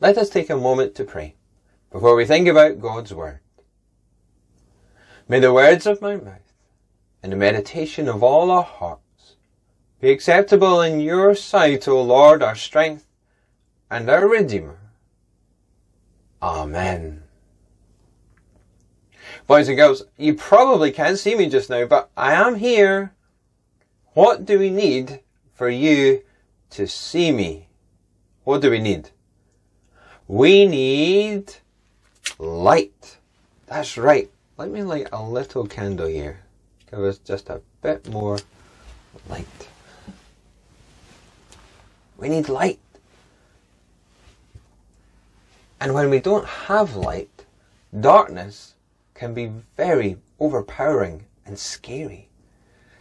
let us take a moment to pray before we think about God's Word. May the words of my mouth and the meditation of all our hearts be acceptable in your sight, O Lord, our strength and our Redeemer. Amen. Boys and girls, you probably can't see me just now, but I am here. What do we need for you to see me? What do we need? We need light. That's right. Let me light a little candle here. Give us just a bit more light. We need light. And when we don't have light, darkness can be very overpowering and scary.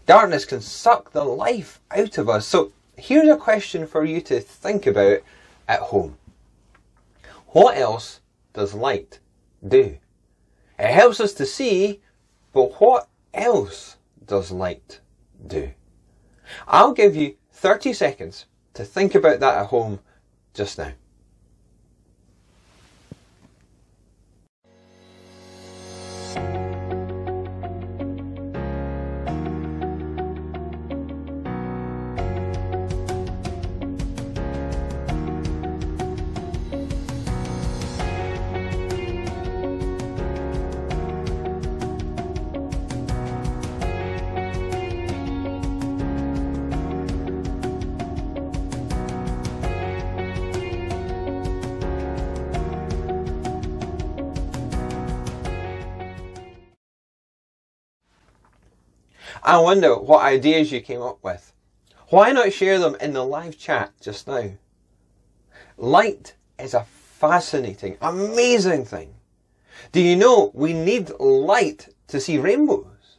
Darkness can suck the life out of us. So here's a question for you to think about at home. What else does light do? It helps us to see, but what else does light do? I'll give you 30 seconds to think about that at home just now. I wonder what ideas you came up with. Why not share them in the live chat just now? Light is a fascinating, amazing thing. Do you know we need light to see rainbows?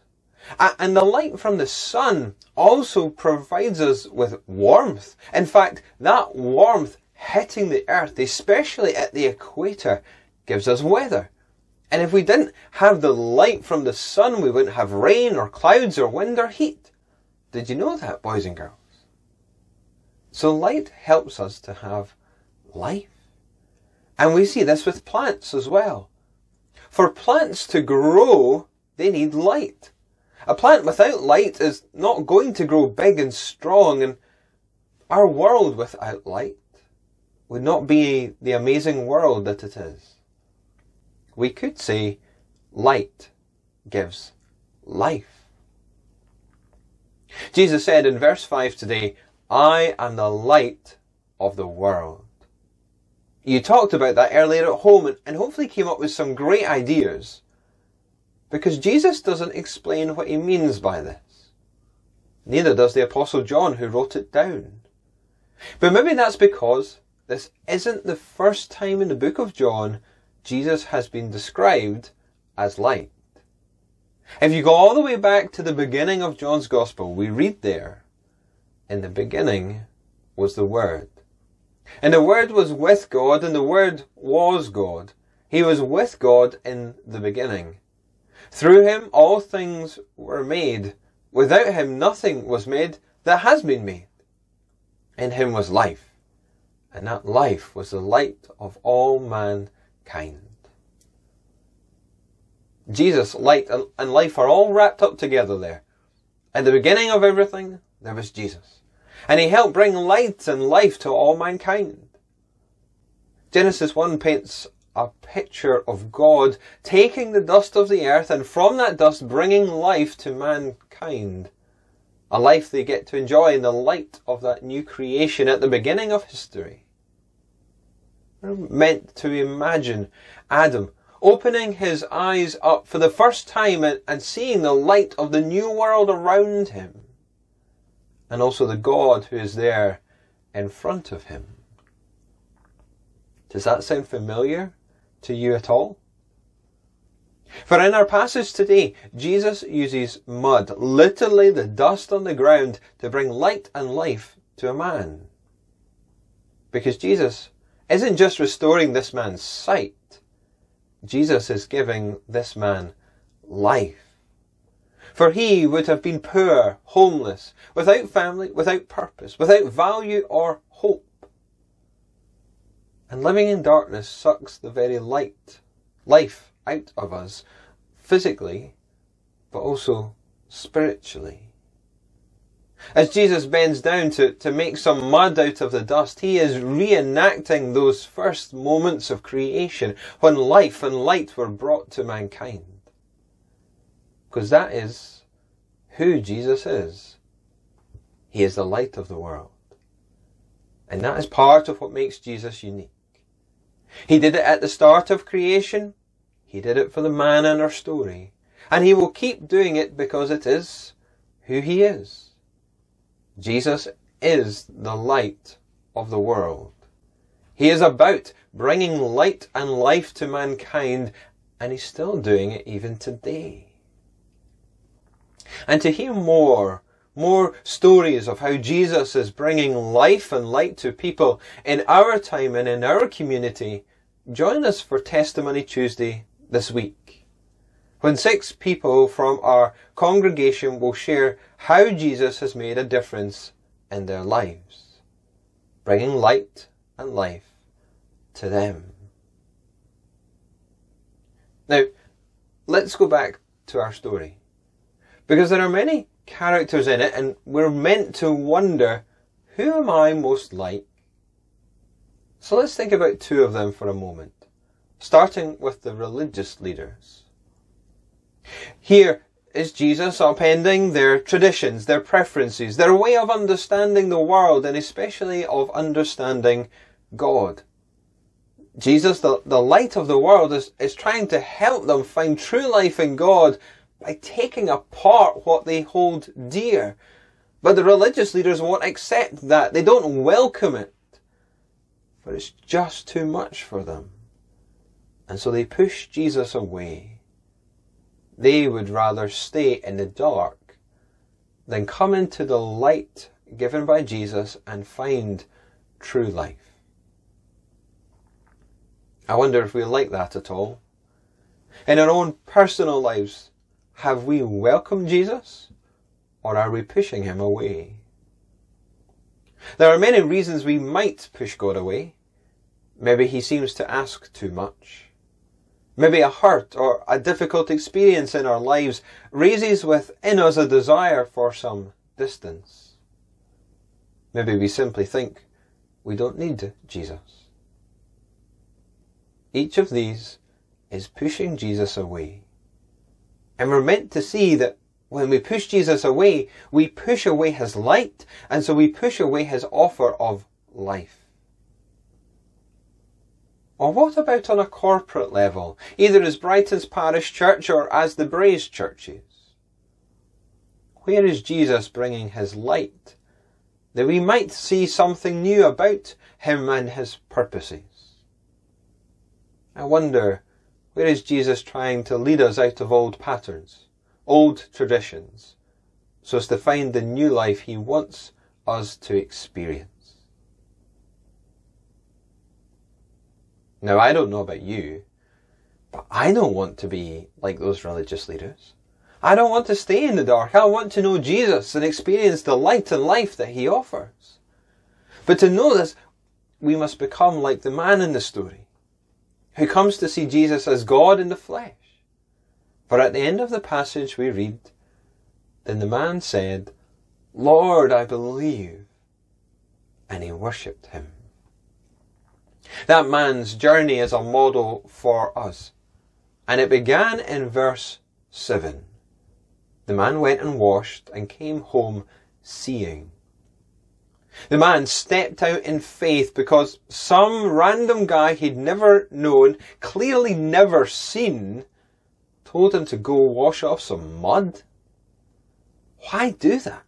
And the light from the sun also provides us with warmth. In fact, that warmth hitting the earth, especially at the equator, gives us weather. And if we didn't have the light from the sun, we wouldn't have rain or clouds or wind or heat. Did you know that, boys and girls? So light helps us to have life. And we see this with plants as well. For plants to grow, they need light. A plant without light is not going to grow big and strong, and our world without light would not be the amazing world that it is we could say light gives life. Jesus said in verse 5 today, I am the light of the world. You talked about that earlier at home and, hopefully came up with some great ideas. Because Jesus doesn't explain what he means by this. Neither does the Apostle John who wrote it down. But maybe that's because this isn't the first time in the book of John Jesus has been described as light. If you go all the way back to the beginning of John's Gospel, we read there, in the beginning was the Word. And the Word was with God, and the Word was God. He was with God in the beginning. Through him all things were made. Without him nothing was made that has been made. In him was life, and that life was the light of all mankind kind. Jesus, light, and life are all wrapped up together there. At the beginning of everything, there was Jesus. And he helped bring light and life to all mankind. Genesis 1 paints a picture of God taking the dust of the earth and from that dust bringing life to mankind. A life they get to enjoy in the light of that new creation at the beginning of history. Meant to imagine Adam opening his eyes up for the first time and seeing the light of the new world around him. And also the God who is there in front of him. Does that sound familiar to you at all? For in our passage today, Jesus uses mud, literally the dust on the ground, to bring light and life to a man. Because Jesus isn't just restoring this man's sight. Jesus is giving this man life. For he would have been poor, homeless, without family, without purpose, without value or hope. And living in darkness sucks the very light, life out of us, physically, but also spiritually. As Jesus bends down to, to make some mud out of the dust, he is reenacting those first moments of creation when life and light were brought to mankind. Because that is who Jesus is. He is the light of the world. And that is part of what makes Jesus unique. He did it at the start of creation. He did it for the man in our story. And he will keep doing it because it is who he is. Jesus is the light of the world. He is about bringing light and life to mankind, and he's still doing it even today. And to hear more, more stories of how Jesus is bringing life and light to people in our time and in our community, join us for Testimony Tuesday this week. When six people from our congregation will share how Jesus has made a difference in their lives, bringing light and life to them. Now, let's go back to our story. Because there are many characters in it and we're meant to wonder, who am I most like? So let's think about two of them for a moment, starting with the religious leaders. Here is Jesus upending their traditions, their preferences, their way of understanding the world, and especially of understanding God. Jesus, the, the light of the world, is, is trying to help them find true life in God by taking apart what they hold dear. But the religious leaders won't accept that. They don't welcome it. But it's just too much for them. And so they push Jesus away. They would rather stay in the dark than come into the light given by Jesus and find true life. I wonder if we like that at all. In our own personal lives, have we welcomed Jesus or are we pushing him away? There are many reasons we might push God away. Maybe he seems to ask too much. Maybe a hurt or a difficult experience in our lives raises within us a desire for some distance. Maybe we simply think we don't need Jesus. Each of these is pushing Jesus away. And we're meant to see that when we push Jesus away, we push away his light, and so we push away his offer of life. Or what about on a corporate level, either as Brightons parish church or as the Braes churches? Where is Jesus bringing his light? That we might see something new about him and his purposes. I wonder, where is Jesus trying to lead us out of old patterns, old traditions, so as to find the new life he wants us to experience? Now, I don't know about you, but I don't want to be like those religious leaders. I don't want to stay in the dark. I want to know Jesus and experience the light and life that he offers. But to know this, we must become like the man in the story who comes to see Jesus as God in the flesh. For at the end of the passage we read, Then the man said, Lord, I believe. And he worshipped him. That man's journey is a model for us. And it began in verse 7. The man went and washed and came home seeing. The man stepped out in faith because some random guy he'd never known, clearly never seen, told him to go wash off some mud. Why do that?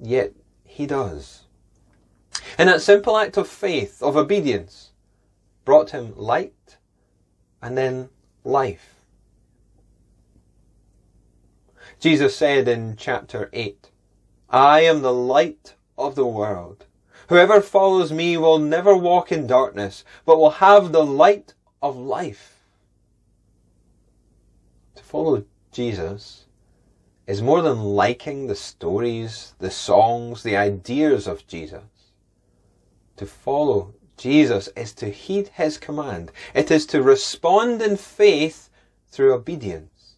Yet he does. And that simple act of faith, of obedience, brought him light and then life. Jesus said in chapter 8, I am the light of the world. Whoever follows me will never walk in darkness, but will have the light of life. To follow Jesus is more than liking the stories, the songs, the ideas of Jesus to follow Jesus is to heed his command. It is to respond in faith through obedience.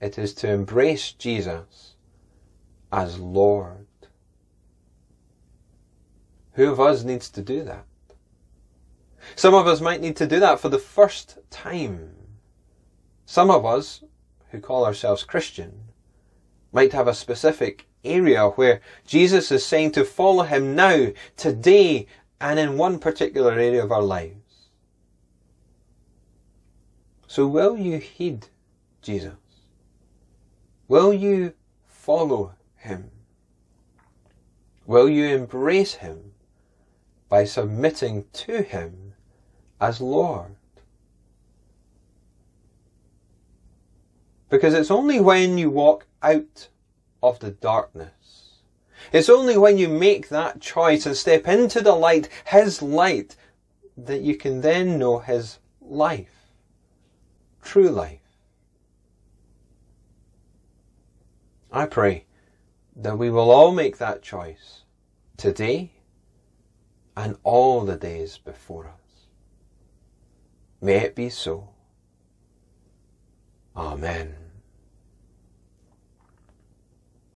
It is to embrace Jesus as Lord. Who of us needs to do that? Some of us might need to do that for the first time. Some of us, who call ourselves Christian, might have a specific area where Jesus is saying to follow him now, today, and in one particular area of our lives. So will you heed Jesus? Will you follow him? Will you embrace him by submitting to him as Lord? Because it's only when you walk out of the darkness it's only when you make that choice and step into the light, His light, that you can then know His life. True life. I pray that we will all make that choice today and all the days before us. May it be so. Amen.